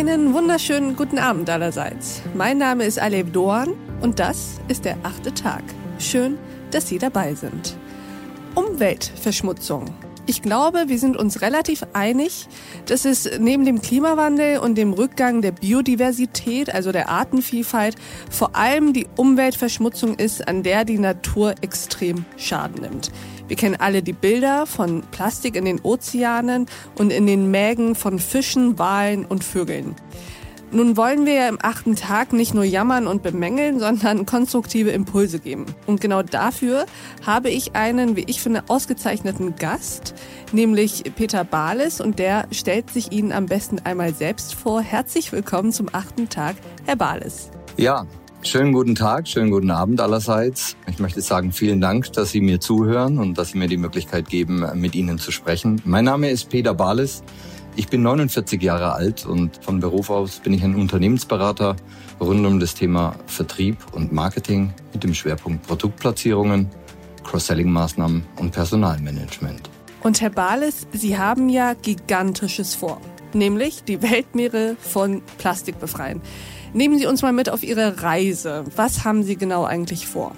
Einen wunderschönen guten Abend allerseits. Mein Name ist Aleb Doan und das ist der achte Tag. Schön, dass Sie dabei sind. Umweltverschmutzung. Ich glaube, wir sind uns relativ einig, dass es neben dem Klimawandel und dem Rückgang der Biodiversität, also der Artenvielfalt, vor allem die Umweltverschmutzung ist, an der die Natur extrem Schaden nimmt. Wir kennen alle die Bilder von Plastik in den Ozeanen und in den Mägen von Fischen, Walen und Vögeln. Nun wollen wir ja im achten Tag nicht nur jammern und bemängeln, sondern konstruktive Impulse geben. Und genau dafür habe ich einen, wie ich finde, ausgezeichneten Gast, nämlich Peter Bales, und der stellt sich Ihnen am besten einmal selbst vor. Herzlich willkommen zum achten Tag, Herr Bales. Ja, Schönen guten Tag, schönen guten Abend allerseits. Ich möchte sagen, vielen Dank, dass Sie mir zuhören und dass Sie mir die Möglichkeit geben, mit Ihnen zu sprechen. Mein Name ist Peter Bales. Ich bin 49 Jahre alt und von Beruf aus bin ich ein Unternehmensberater rund um das Thema Vertrieb und Marketing mit dem Schwerpunkt Produktplatzierungen, Cross-Selling-Maßnahmen und Personalmanagement. Und Herr Bales, Sie haben ja gigantisches vor, nämlich die Weltmeere von Plastik befreien. Nehmen Sie uns mal mit auf Ihre Reise. Was haben Sie genau eigentlich vor?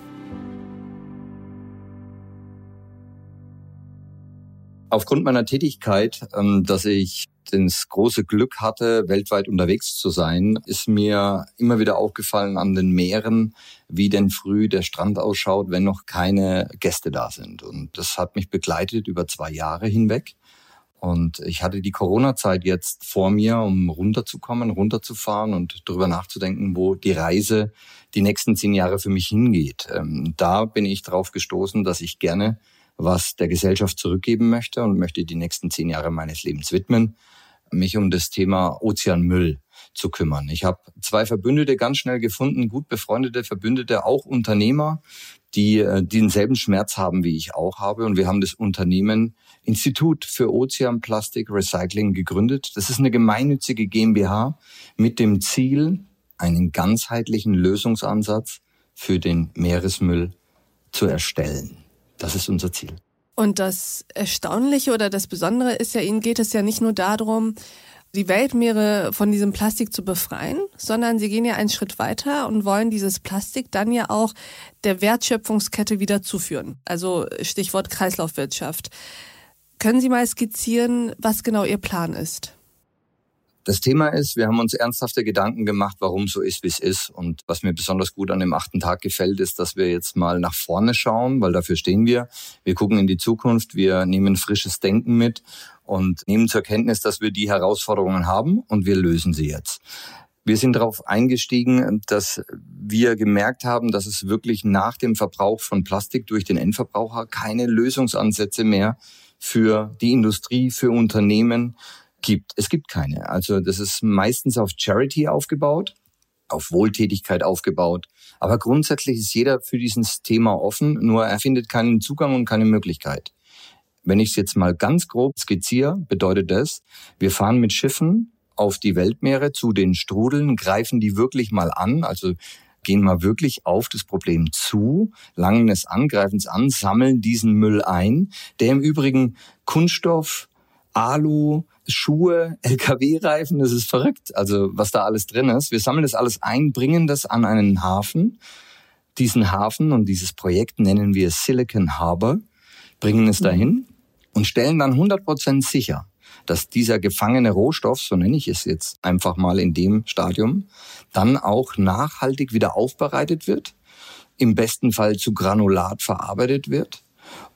Aufgrund meiner Tätigkeit, ähm, dass ich das große Glück hatte, weltweit unterwegs zu sein, ist mir immer wieder aufgefallen an den Meeren, wie denn früh der Strand ausschaut, wenn noch keine Gäste da sind. Und das hat mich begleitet über zwei Jahre hinweg. Und ich hatte die Corona-Zeit jetzt vor mir, um runterzukommen, runterzufahren und darüber nachzudenken, wo die Reise die nächsten zehn Jahre für mich hingeht. Ähm, da bin ich drauf gestoßen, dass ich gerne was der Gesellschaft zurückgeben möchte und möchte die nächsten zehn Jahre meines Lebens widmen, mich um das Thema Ozeanmüll zu kümmern. Ich habe zwei Verbündete ganz schnell gefunden, gut befreundete Verbündete, auch Unternehmer, die, äh, die denselben Schmerz haben, wie ich auch habe. Und wir haben das Unternehmen Institut für Ozeanplastik Recycling gegründet. Das ist eine gemeinnützige GmbH mit dem Ziel, einen ganzheitlichen Lösungsansatz für den Meeresmüll zu erstellen. Das ist unser Ziel. Und das Erstaunliche oder das Besondere ist ja, Ihnen geht es ja nicht nur darum, die Weltmeere von diesem Plastik zu befreien, sondern sie gehen ja einen Schritt weiter und wollen dieses Plastik dann ja auch der Wertschöpfungskette wieder zuführen. Also Stichwort Kreislaufwirtschaft. Können Sie mal skizzieren, was genau Ihr Plan ist? Das Thema ist, wir haben uns ernsthafte Gedanken gemacht, warum so ist, wie es ist. Und was mir besonders gut an dem achten Tag gefällt, ist, dass wir jetzt mal nach vorne schauen, weil dafür stehen wir. Wir gucken in die Zukunft, wir nehmen frisches Denken mit und nehmen zur Kenntnis, dass wir die Herausforderungen haben und wir lösen sie jetzt. Wir sind darauf eingestiegen, dass wir gemerkt haben, dass es wirklich nach dem Verbrauch von Plastik durch den Endverbraucher keine Lösungsansätze mehr für die Industrie, für Unternehmen, gibt. Es gibt keine. Also das ist meistens auf Charity aufgebaut, auf Wohltätigkeit aufgebaut. Aber grundsätzlich ist jeder für dieses Thema offen, nur er findet keinen Zugang und keine Möglichkeit. Wenn ich es jetzt mal ganz grob skizziere, bedeutet das, wir fahren mit Schiffen auf die Weltmeere zu den Strudeln, greifen die wirklich mal an, also gehen mal wirklich auf das Problem zu, langen es an, greifen es an, sammeln diesen Müll ein, der im Übrigen Kunststoff, Alu, Schuhe, LKW-Reifen, das ist verrückt. Also was da alles drin ist. Wir sammeln das alles ein, bringen das an einen Hafen. Diesen Hafen und dieses Projekt nennen wir Silicon Harbor, bringen es dahin und stellen dann 100 Prozent sicher, dass dieser gefangene Rohstoff, so nenne ich es jetzt einfach mal in dem Stadium, dann auch nachhaltig wieder aufbereitet wird, im besten Fall zu Granulat verarbeitet wird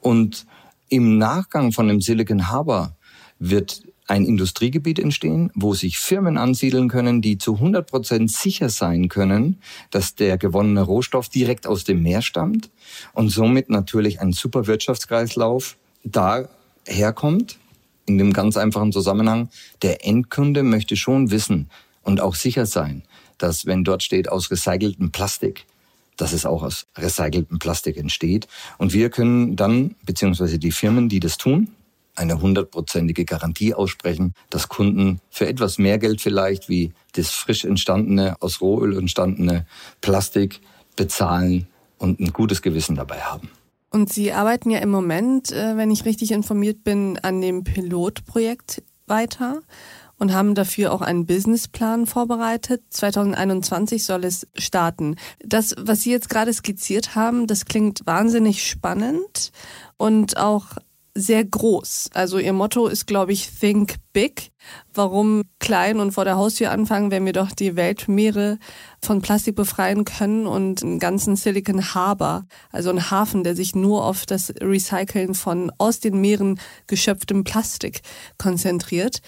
und im Nachgang von dem Silicon Harbor wird ein Industriegebiet entstehen, wo sich Firmen ansiedeln können, die zu 100 Prozent sicher sein können, dass der gewonnene Rohstoff direkt aus dem Meer stammt und somit natürlich ein super Wirtschaftskreislauf da herkommt. In dem ganz einfachen Zusammenhang, der Endkunde möchte schon wissen und auch sicher sein, dass wenn dort steht aus recyceltem Plastik, dass es auch aus recyceltem Plastik entsteht. Und wir können dann, beziehungsweise die Firmen, die das tun, eine hundertprozentige Garantie aussprechen, dass Kunden für etwas mehr Geld vielleicht wie das frisch entstandene, aus Rohöl entstandene Plastik bezahlen und ein gutes Gewissen dabei haben. Und Sie arbeiten ja im Moment, äh, wenn ich richtig informiert bin, an dem Pilotprojekt weiter. und haben dafür auch einen Businessplan vorbereitet. 2021 soll es starten. Das, was Sie jetzt gerade skizziert haben, das klingt wahnsinnig spannend und auch sehr groß. Also ihr Motto ist, glaube ich, Think Big. Warum klein und vor der Haustür anfangen, wenn wir doch die Weltmeere von Plastik befreien können und einen ganzen Silicon Harbor, also einen Hafen, der sich nur auf das Recyceln von aus den Meeren geschöpftem Plastik konzentriert.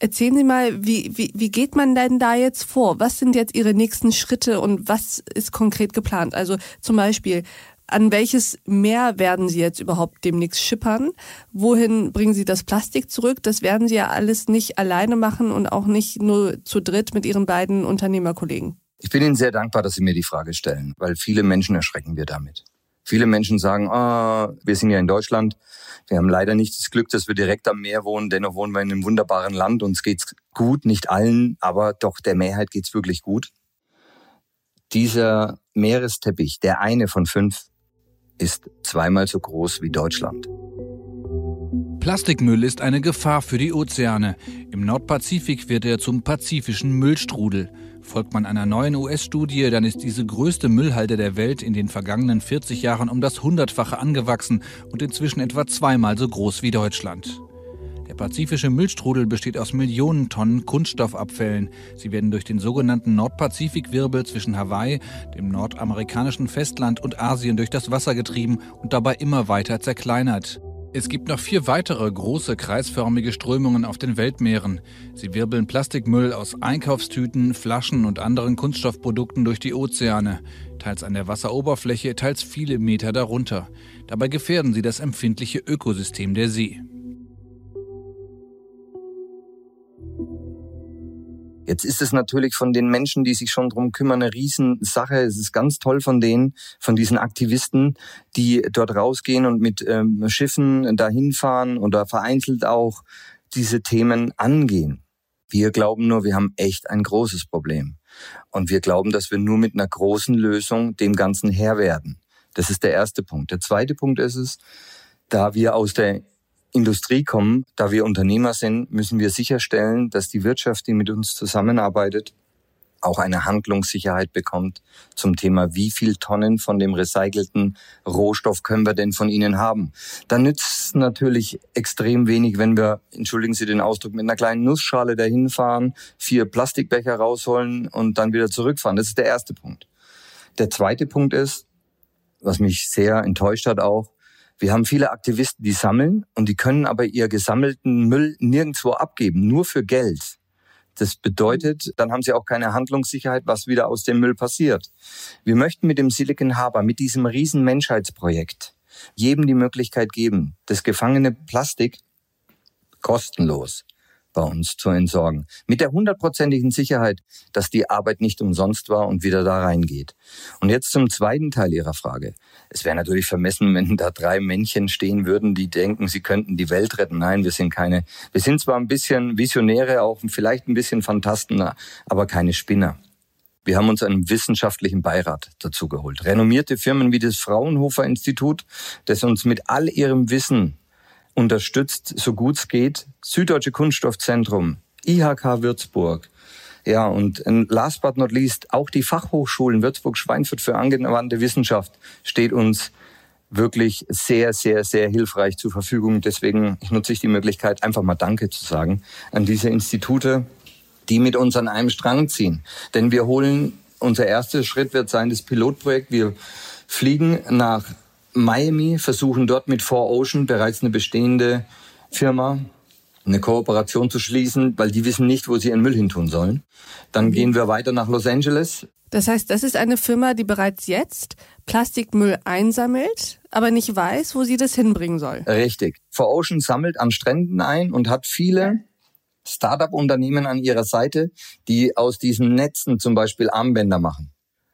Erzählen Sie mal, wie, wie, wie geht man denn da jetzt vor? Was sind jetzt Ihre nächsten Schritte und was ist konkret geplant? Also zum Beispiel, an welches Meer werden Sie jetzt überhaupt demnächst schippern? Wohin bringen Sie das Plastik zurück? Das werden Sie ja alles nicht alleine machen und auch nicht nur zu dritt mit Ihren beiden Unternehmerkollegen. Ich bin Ihnen sehr dankbar, dass Sie mir die Frage stellen, weil viele Menschen erschrecken wir damit. Viele Menschen sagen, oh, wir sind ja in Deutschland. Wir haben leider nicht das Glück, dass wir direkt am Meer wohnen. Dennoch wohnen wir in einem wunderbaren Land. Uns geht's gut, nicht allen, aber doch der Mehrheit geht's wirklich gut. Dieser Meeresteppich, der eine von fünf, ist zweimal so groß wie Deutschland. Plastikmüll ist eine Gefahr für die Ozeane. Im Nordpazifik wird er zum pazifischen Müllstrudel. Folgt man einer neuen US-Studie, dann ist diese größte Müllhalde der Welt in den vergangenen 40 Jahren um das Hundertfache angewachsen und inzwischen etwa zweimal so groß wie Deutschland. Der pazifische Müllstrudel besteht aus Millionen Tonnen Kunststoffabfällen. Sie werden durch den sogenannten Nordpazifikwirbel zwischen Hawaii, dem nordamerikanischen Festland und Asien durch das Wasser getrieben und dabei immer weiter zerkleinert. Es gibt noch vier weitere große kreisförmige Strömungen auf den Weltmeeren. Sie wirbeln Plastikmüll aus Einkaufstüten, Flaschen und anderen Kunststoffprodukten durch die Ozeane, teils an der Wasseroberfläche, teils viele Meter darunter. Dabei gefährden sie das empfindliche Ökosystem der See. Jetzt ist es natürlich von den Menschen, die sich schon drum kümmern, eine Riesensache. Es ist ganz toll von denen, von diesen Aktivisten, die dort rausgehen und mit ähm, Schiffen dahin fahren oder vereinzelt auch diese Themen angehen. Wir glauben nur, wir haben echt ein großes Problem. Und wir glauben, dass wir nur mit einer großen Lösung dem Ganzen Herr werden. Das ist der erste Punkt. Der zweite Punkt ist es, da wir aus der Industrie kommen, da wir Unternehmer sind, müssen wir sicherstellen, dass die Wirtschaft, die mit uns zusammenarbeitet, auch eine Handlungssicherheit bekommt zum Thema, wie viel Tonnen von dem recycelten Rohstoff können wir denn von Ihnen haben. Da nützt es natürlich extrem wenig, wenn wir, entschuldigen Sie den Ausdruck, mit einer kleinen Nussschale dahin fahren, vier Plastikbecher rausholen und dann wieder zurückfahren. Das ist der erste Punkt. Der zweite Punkt ist, was mich sehr enttäuscht hat auch, wir haben viele Aktivisten, die sammeln und die können aber ihr gesammelten Müll nirgendwo abgeben, nur für Geld. Das bedeutet, dann haben sie auch keine Handlungssicherheit, was wieder aus dem Müll passiert. Wir möchten mit dem Silicon Harbor, mit diesem riesen Menschheitsprojekt, jedem die Möglichkeit geben, das gefangene Plastik kostenlos bei uns zu entsorgen. Mit der hundertprozentigen Sicherheit, dass die Arbeit nicht umsonst war und wieder da reingeht. Und jetzt zum zweiten Teil Ihrer Frage. Es wäre natürlich vermessen, wenn da drei Männchen stehen würden, die denken, sie könnten die Welt retten. Nein, wir sind keine, wir sind zwar ein bisschen Visionäre, auch vielleicht ein bisschen Fantasten, aber keine Spinner. Wir haben uns einen wissenschaftlichen Beirat dazu geholt. Renommierte Firmen wie das Fraunhofer Institut, das uns mit all ihrem Wissen unterstützt, so gut es geht, Süddeutsche Kunststoffzentrum, IHK Würzburg. Ja, und last but not least, auch die Fachhochschulen Würzburg-Schweinfurt für angewandte Wissenschaft steht uns wirklich sehr, sehr, sehr hilfreich zur Verfügung. Deswegen nutze ich die Möglichkeit, einfach mal Danke zu sagen an diese Institute, die mit uns an einem Strang ziehen. Denn wir holen, unser erster Schritt wird sein, das Pilotprojekt. Wir fliegen nach Miami, versuchen dort mit Four Ocean bereits eine bestehende Firma eine Kooperation zu schließen, weil die wissen nicht, wo sie ihren Müll hin tun sollen. Dann gehen wir weiter nach Los Angeles. Das heißt, das ist eine Firma, die bereits jetzt Plastikmüll einsammelt, aber nicht weiß, wo sie das hinbringen soll. Richtig. For Ocean sammelt an Stränden ein und hat viele Startup-Unternehmen an ihrer Seite, die aus diesen Netzen zum Beispiel Armbänder machen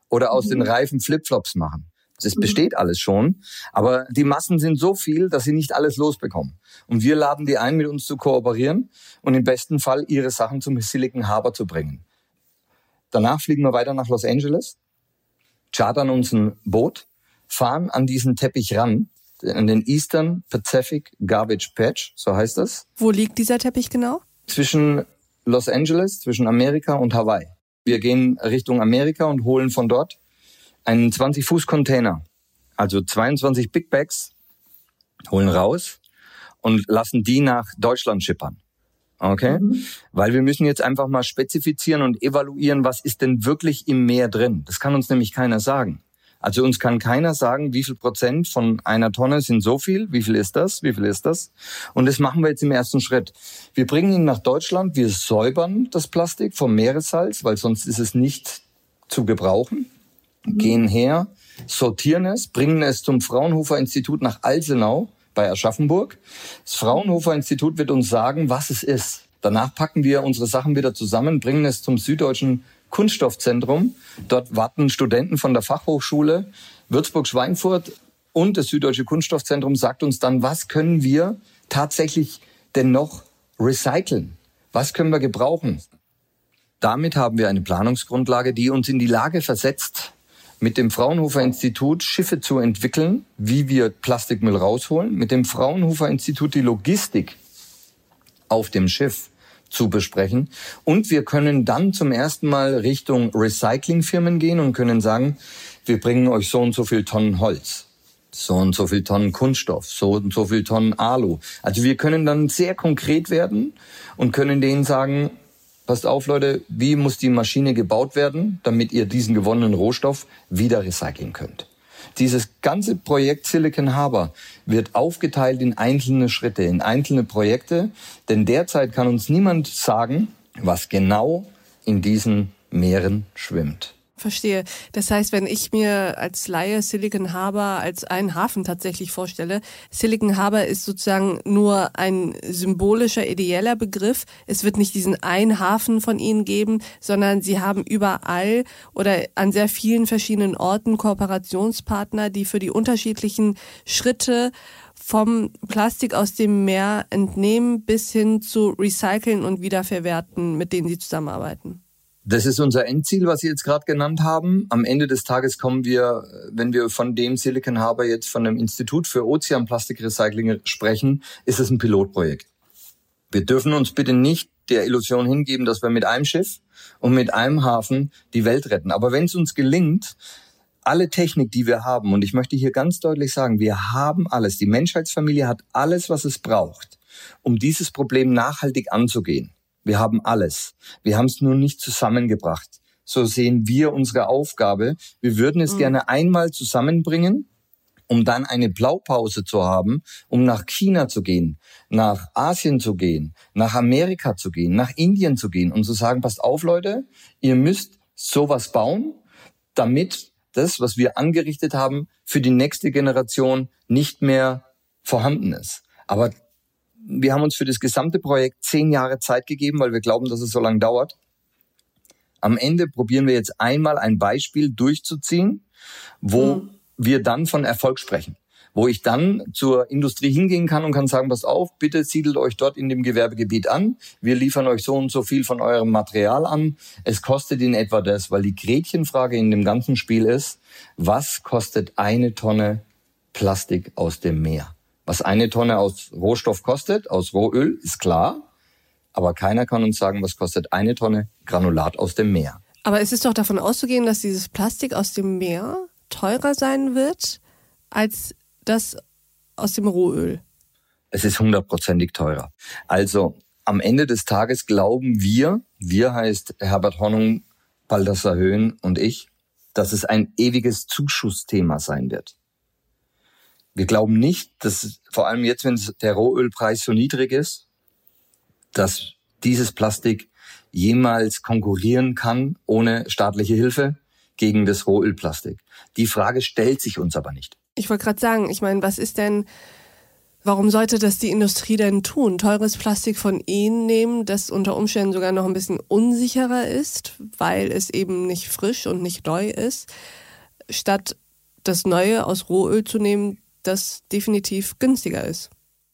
oder aus mhm. den Reifen Flipflops machen. Das mhm. besteht alles schon. Aber die Massen sind so viel, dass sie nicht alles losbekommen. Und wir laden die ein, mit uns zu kooperieren und im besten Fall ihre Sachen zum Silicon Harbor zu bringen. Danach fliegen wir weiter nach Los Angeles, chartern uns ein Boot, fahren an diesen Teppich ran, an den Eastern Pacific Garbage Patch, so heißt das. Wo liegt dieser Teppich genau? Zwischen Los Angeles, zwischen Amerika und Hawaii. Wir gehen Richtung Amerika und holen von dort einen 20-Fuß-Container, also 22 Big Bags, holen raus und lassen die nach Deutschland schippern. Okay? Mhm. Weil wir müssen jetzt einfach mal spezifizieren und evaluieren, was ist denn wirklich im Meer drin. Das kann uns nämlich keiner sagen. Also uns kann keiner sagen, wie viel Prozent von einer Tonne sind so viel, wie viel ist das, wie viel ist das. Und das machen wir jetzt im ersten Schritt. Wir bringen ihn nach Deutschland, wir säubern das Plastik vom Meeressalz, weil sonst ist es nicht zu gebrauchen. Gehen her, sortieren es, bringen es zum Fraunhofer Institut nach Alsenau bei Aschaffenburg. Das Fraunhofer Institut wird uns sagen, was es ist. Danach packen wir unsere Sachen wieder zusammen, bringen es zum Süddeutschen Kunststoffzentrum. Dort warten Studenten von der Fachhochschule Würzburg-Schweinfurt und das Süddeutsche Kunststoffzentrum sagt uns dann, was können wir tatsächlich denn noch recyceln? Was können wir gebrauchen? Damit haben wir eine Planungsgrundlage, die uns in die Lage versetzt, mit dem Fraunhofer Institut Schiffe zu entwickeln, wie wir Plastikmüll rausholen, mit dem Fraunhofer Institut die Logistik auf dem Schiff zu besprechen. Und wir können dann zum ersten Mal Richtung Recyclingfirmen gehen und können sagen, wir bringen euch so und so viel Tonnen Holz, so und so viel Tonnen Kunststoff, so und so viel Tonnen Alu. Also wir können dann sehr konkret werden und können denen sagen, passt auf Leute, wie muss die Maschine gebaut werden, damit ihr diesen gewonnenen Rohstoff wieder recyceln könnt. Dieses ganze Projekt Silicon Harbor wird aufgeteilt in einzelne Schritte, in einzelne Projekte, denn derzeit kann uns niemand sagen, was genau in diesen Meeren schwimmt. Verstehe. Das heißt, wenn ich mir als Laie Silicon Harbor als einen Hafen tatsächlich vorstelle, Silicon Harbor ist sozusagen nur ein symbolischer, ideeller Begriff. Es wird nicht diesen einen Hafen von Ihnen geben, sondern Sie haben überall oder an sehr vielen verschiedenen Orten Kooperationspartner, die für die unterschiedlichen Schritte vom Plastik aus dem Meer entnehmen bis hin zu recyceln und wiederverwerten, mit denen Sie zusammenarbeiten. Das ist unser Endziel, was Sie jetzt gerade genannt haben. Am Ende des Tages kommen wir, wenn wir von dem Silicon Harbor jetzt von dem Institut für Ozeanplastikrecycling sprechen, ist es ein Pilotprojekt. Wir dürfen uns bitte nicht der Illusion hingeben, dass wir mit einem Schiff und mit einem Hafen die Welt retten. Aber wenn es uns gelingt, alle Technik, die wir haben, und ich möchte hier ganz deutlich sagen, wir haben alles, die Menschheitsfamilie hat alles, was es braucht, um dieses Problem nachhaltig anzugehen. Wir haben alles. Wir haben es nur nicht zusammengebracht. So sehen wir unsere Aufgabe. Wir würden es mhm. gerne einmal zusammenbringen, um dann eine Blaupause zu haben, um nach China zu gehen, nach Asien zu gehen, nach Amerika zu gehen, nach Indien zu gehen und zu sagen, passt auf Leute, ihr müsst sowas bauen, damit das, was wir angerichtet haben, für die nächste Generation nicht mehr vorhanden ist. Aber wir haben uns für das gesamte Projekt zehn Jahre Zeit gegeben, weil wir glauben, dass es so lange dauert. Am Ende probieren wir jetzt einmal ein Beispiel durchzuziehen, wo mhm. wir dann von Erfolg sprechen. Wo ich dann zur Industrie hingehen kann und kann sagen, passt auf, bitte siedelt euch dort in dem Gewerbegebiet an. Wir liefern euch so und so viel von eurem Material an. Es kostet in etwa das, weil die Gretchenfrage in dem ganzen Spiel ist, was kostet eine Tonne Plastik aus dem Meer? Was eine Tonne aus Rohstoff kostet, aus Rohöl, ist klar. Aber keiner kann uns sagen, was kostet eine Tonne Granulat aus dem Meer. Aber es ist doch davon auszugehen, dass dieses Plastik aus dem Meer teurer sein wird als das aus dem Rohöl. Es ist hundertprozentig teurer. Also am Ende des Tages glauben wir, wir heißt Herbert Hornung, Baldassar Höhn und ich, dass es ein ewiges Zuschussthema sein wird. Wir glauben nicht, dass vor allem jetzt, wenn der Rohölpreis so niedrig ist, dass dieses Plastik jemals konkurrieren kann ohne staatliche Hilfe gegen das Rohölplastik. Die Frage stellt sich uns aber nicht. Ich wollte gerade sagen, ich meine, was ist denn, warum sollte das die Industrie denn tun? Teures Plastik von ihnen nehmen, das unter Umständen sogar noch ein bisschen unsicherer ist, weil es eben nicht frisch und nicht neu ist, statt das Neue aus Rohöl zu nehmen, das definitiv günstiger ist.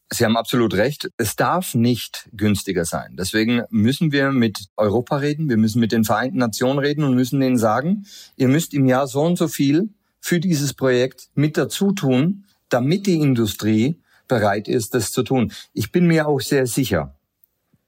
Sie haben absolut recht. Es darf nicht günstiger sein. Deswegen müssen wir mit Europa reden, wir müssen mit den Vereinten Nationen reden und müssen denen sagen, ihr müsst im Jahr so und so viel für dieses Projekt mit dazu tun, damit die Industrie bereit ist, das zu tun. Ich bin mir auch sehr sicher,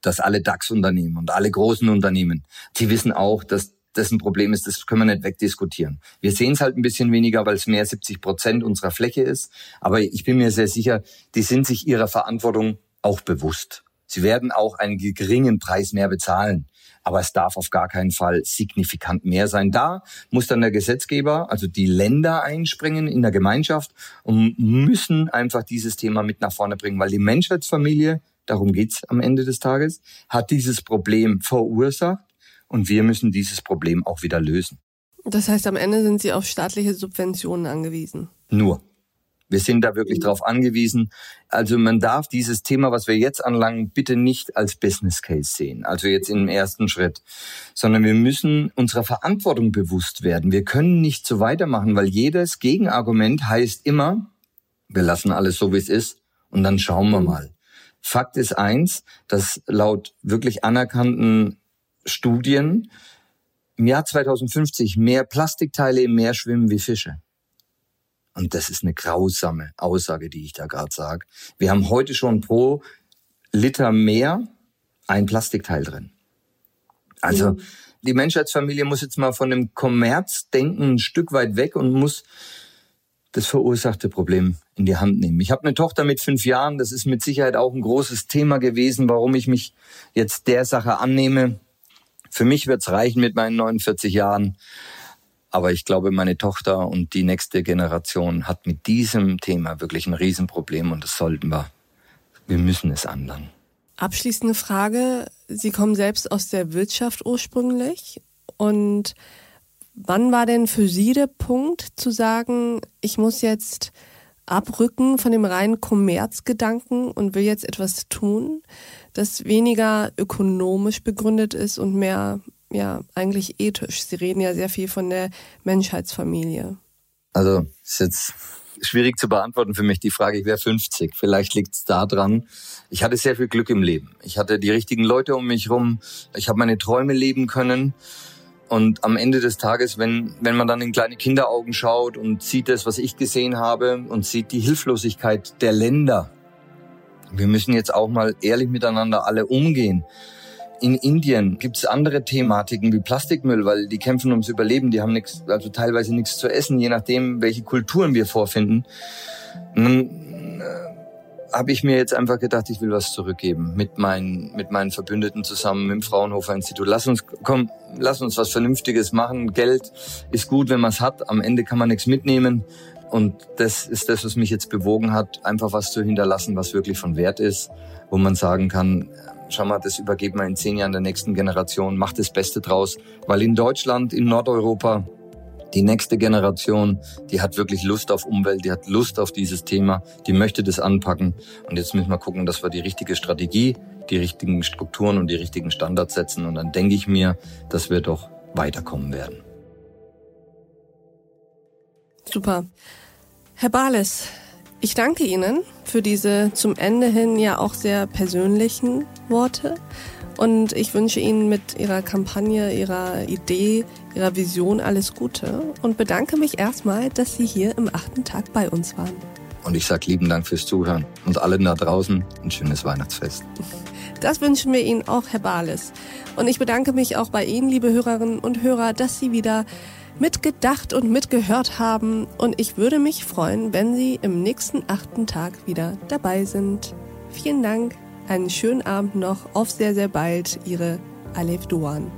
dass alle DAX-Unternehmen und alle großen Unternehmen, die wissen auch, dass das ein Problem ist, das können wir nicht wegdiskutieren. Wir sehen es halt ein bisschen weniger, weil es mehr 70 Prozent unserer Fläche ist. Aber ich bin mir sehr sicher, die sind sich ihrer Verantwortung auch bewusst. Sie werden auch einen geringen Preis mehr bezahlen. Aber es darf auf gar keinen Fall signifikant mehr sein. Da muss dann der Gesetzgeber, also die Länder einspringen in der Gemeinschaft und müssen einfach dieses Thema mit nach vorne bringen, weil die Menschheitsfamilie, darum geht's am Ende des Tages, hat dieses Problem verursacht und wir müssen dieses Problem auch wieder lösen. Das heißt, am Ende sind Sie auf staatliche Subventionen angewiesen. Nur. Wir sind da wirklich drauf angewiesen. Also man darf dieses Thema, was wir jetzt anlangen, bitte nicht als Business Case sehen. Also jetzt im ersten Schritt, sondern wir müssen unserer Verantwortung bewusst werden. Wir können nicht so weitermachen, weil jedes Gegenargument heißt immer, wir lassen alles so, wie es ist und dann schauen wir mal. Fakt ist eins, dass laut wirklich anerkannten Studien im Jahr 2050 mehr Plastikteile im Meer schwimmen wie Fische. Und das ist eine grausame Aussage, die ich da gerade sage. Wir haben heute schon pro Liter mehr ein Plastikteil drin. Also ja. die Menschheitsfamilie muss jetzt mal von dem Kommerzdenken ein Stück weit weg und muss das verursachte Problem in die Hand nehmen. Ich habe eine Tochter mit fünf Jahren. Das ist mit Sicherheit auch ein großes Thema gewesen, warum ich mich jetzt der Sache annehme. Für mich wird's reichen mit meinen 49 Jahren. Aber ich glaube, meine Tochter und die nächste Generation hat mit diesem Thema wirklich ein Riesenproblem und das sollten wir, wir müssen es anlangen. Abschließende Frage. Sie kommen selbst aus der Wirtschaft ursprünglich und wann war denn für Sie der Punkt zu sagen, ich muss jetzt abrücken von dem reinen Kommerzgedanken und will jetzt etwas tun, das weniger ökonomisch begründet ist und mehr ja eigentlich ethisch. Sie reden ja sehr viel von der Menschheitsfamilie. Also ist jetzt schwierig zu beantworten für mich die Frage. Ich wäre 50. Vielleicht liegt es daran. Ich hatte sehr viel Glück im Leben. Ich hatte die richtigen Leute um mich rum. Ich habe meine Träume leben können. Und am Ende des Tages, wenn, wenn man dann in kleine Kinderaugen schaut und sieht das, was ich gesehen habe und sieht die Hilflosigkeit der Länder. Wir müssen jetzt auch mal ehrlich miteinander alle umgehen. In Indien gibt es andere Thematiken wie Plastikmüll, weil die kämpfen ums Überleben. Die haben nichts, also teilweise nichts zu essen, je nachdem, welche Kulturen wir vorfinden. Und habe ich mir jetzt einfach gedacht, ich will was zurückgeben mit meinen, mit meinen Verbündeten zusammen dem Fraunhofer Institut. Lass uns, komm, lass uns was Vernünftiges machen. Geld ist gut, wenn man es hat. Am Ende kann man nichts mitnehmen. Und das ist das, was mich jetzt bewogen hat, einfach was zu hinterlassen, was wirklich von Wert ist, wo man sagen kann, schau mal, das übergeben wir in zehn Jahren der nächsten Generation, macht das Beste draus. Weil in Deutschland, in Nordeuropa, die nächste Generation, die hat wirklich Lust auf Umwelt, die hat Lust auf dieses Thema, die möchte das anpacken. Und jetzt müssen wir gucken, dass wir die richtige Strategie, die richtigen Strukturen und die richtigen Standards setzen. Und dann denke ich mir, dass wir doch weiterkommen werden. Super. Herr Bales, ich danke Ihnen für diese zum Ende hin ja auch sehr persönlichen Worte. Und ich wünsche Ihnen mit Ihrer Kampagne, Ihrer Idee, Ihrer Vision alles Gute und bedanke mich erstmal, dass Sie hier im achten Tag bei uns waren. Und ich sage lieben Dank fürs Zuhören und allen da draußen ein schönes Weihnachtsfest. Das wünschen wir Ihnen auch, Herr Bales. Und ich bedanke mich auch bei Ihnen, liebe Hörerinnen und Hörer, dass Sie wieder mitgedacht und mitgehört haben. Und ich würde mich freuen, wenn Sie im nächsten achten Tag wieder dabei sind. Vielen Dank, einen schönen Abend noch, auf sehr, sehr bald, Ihre Alef Duan.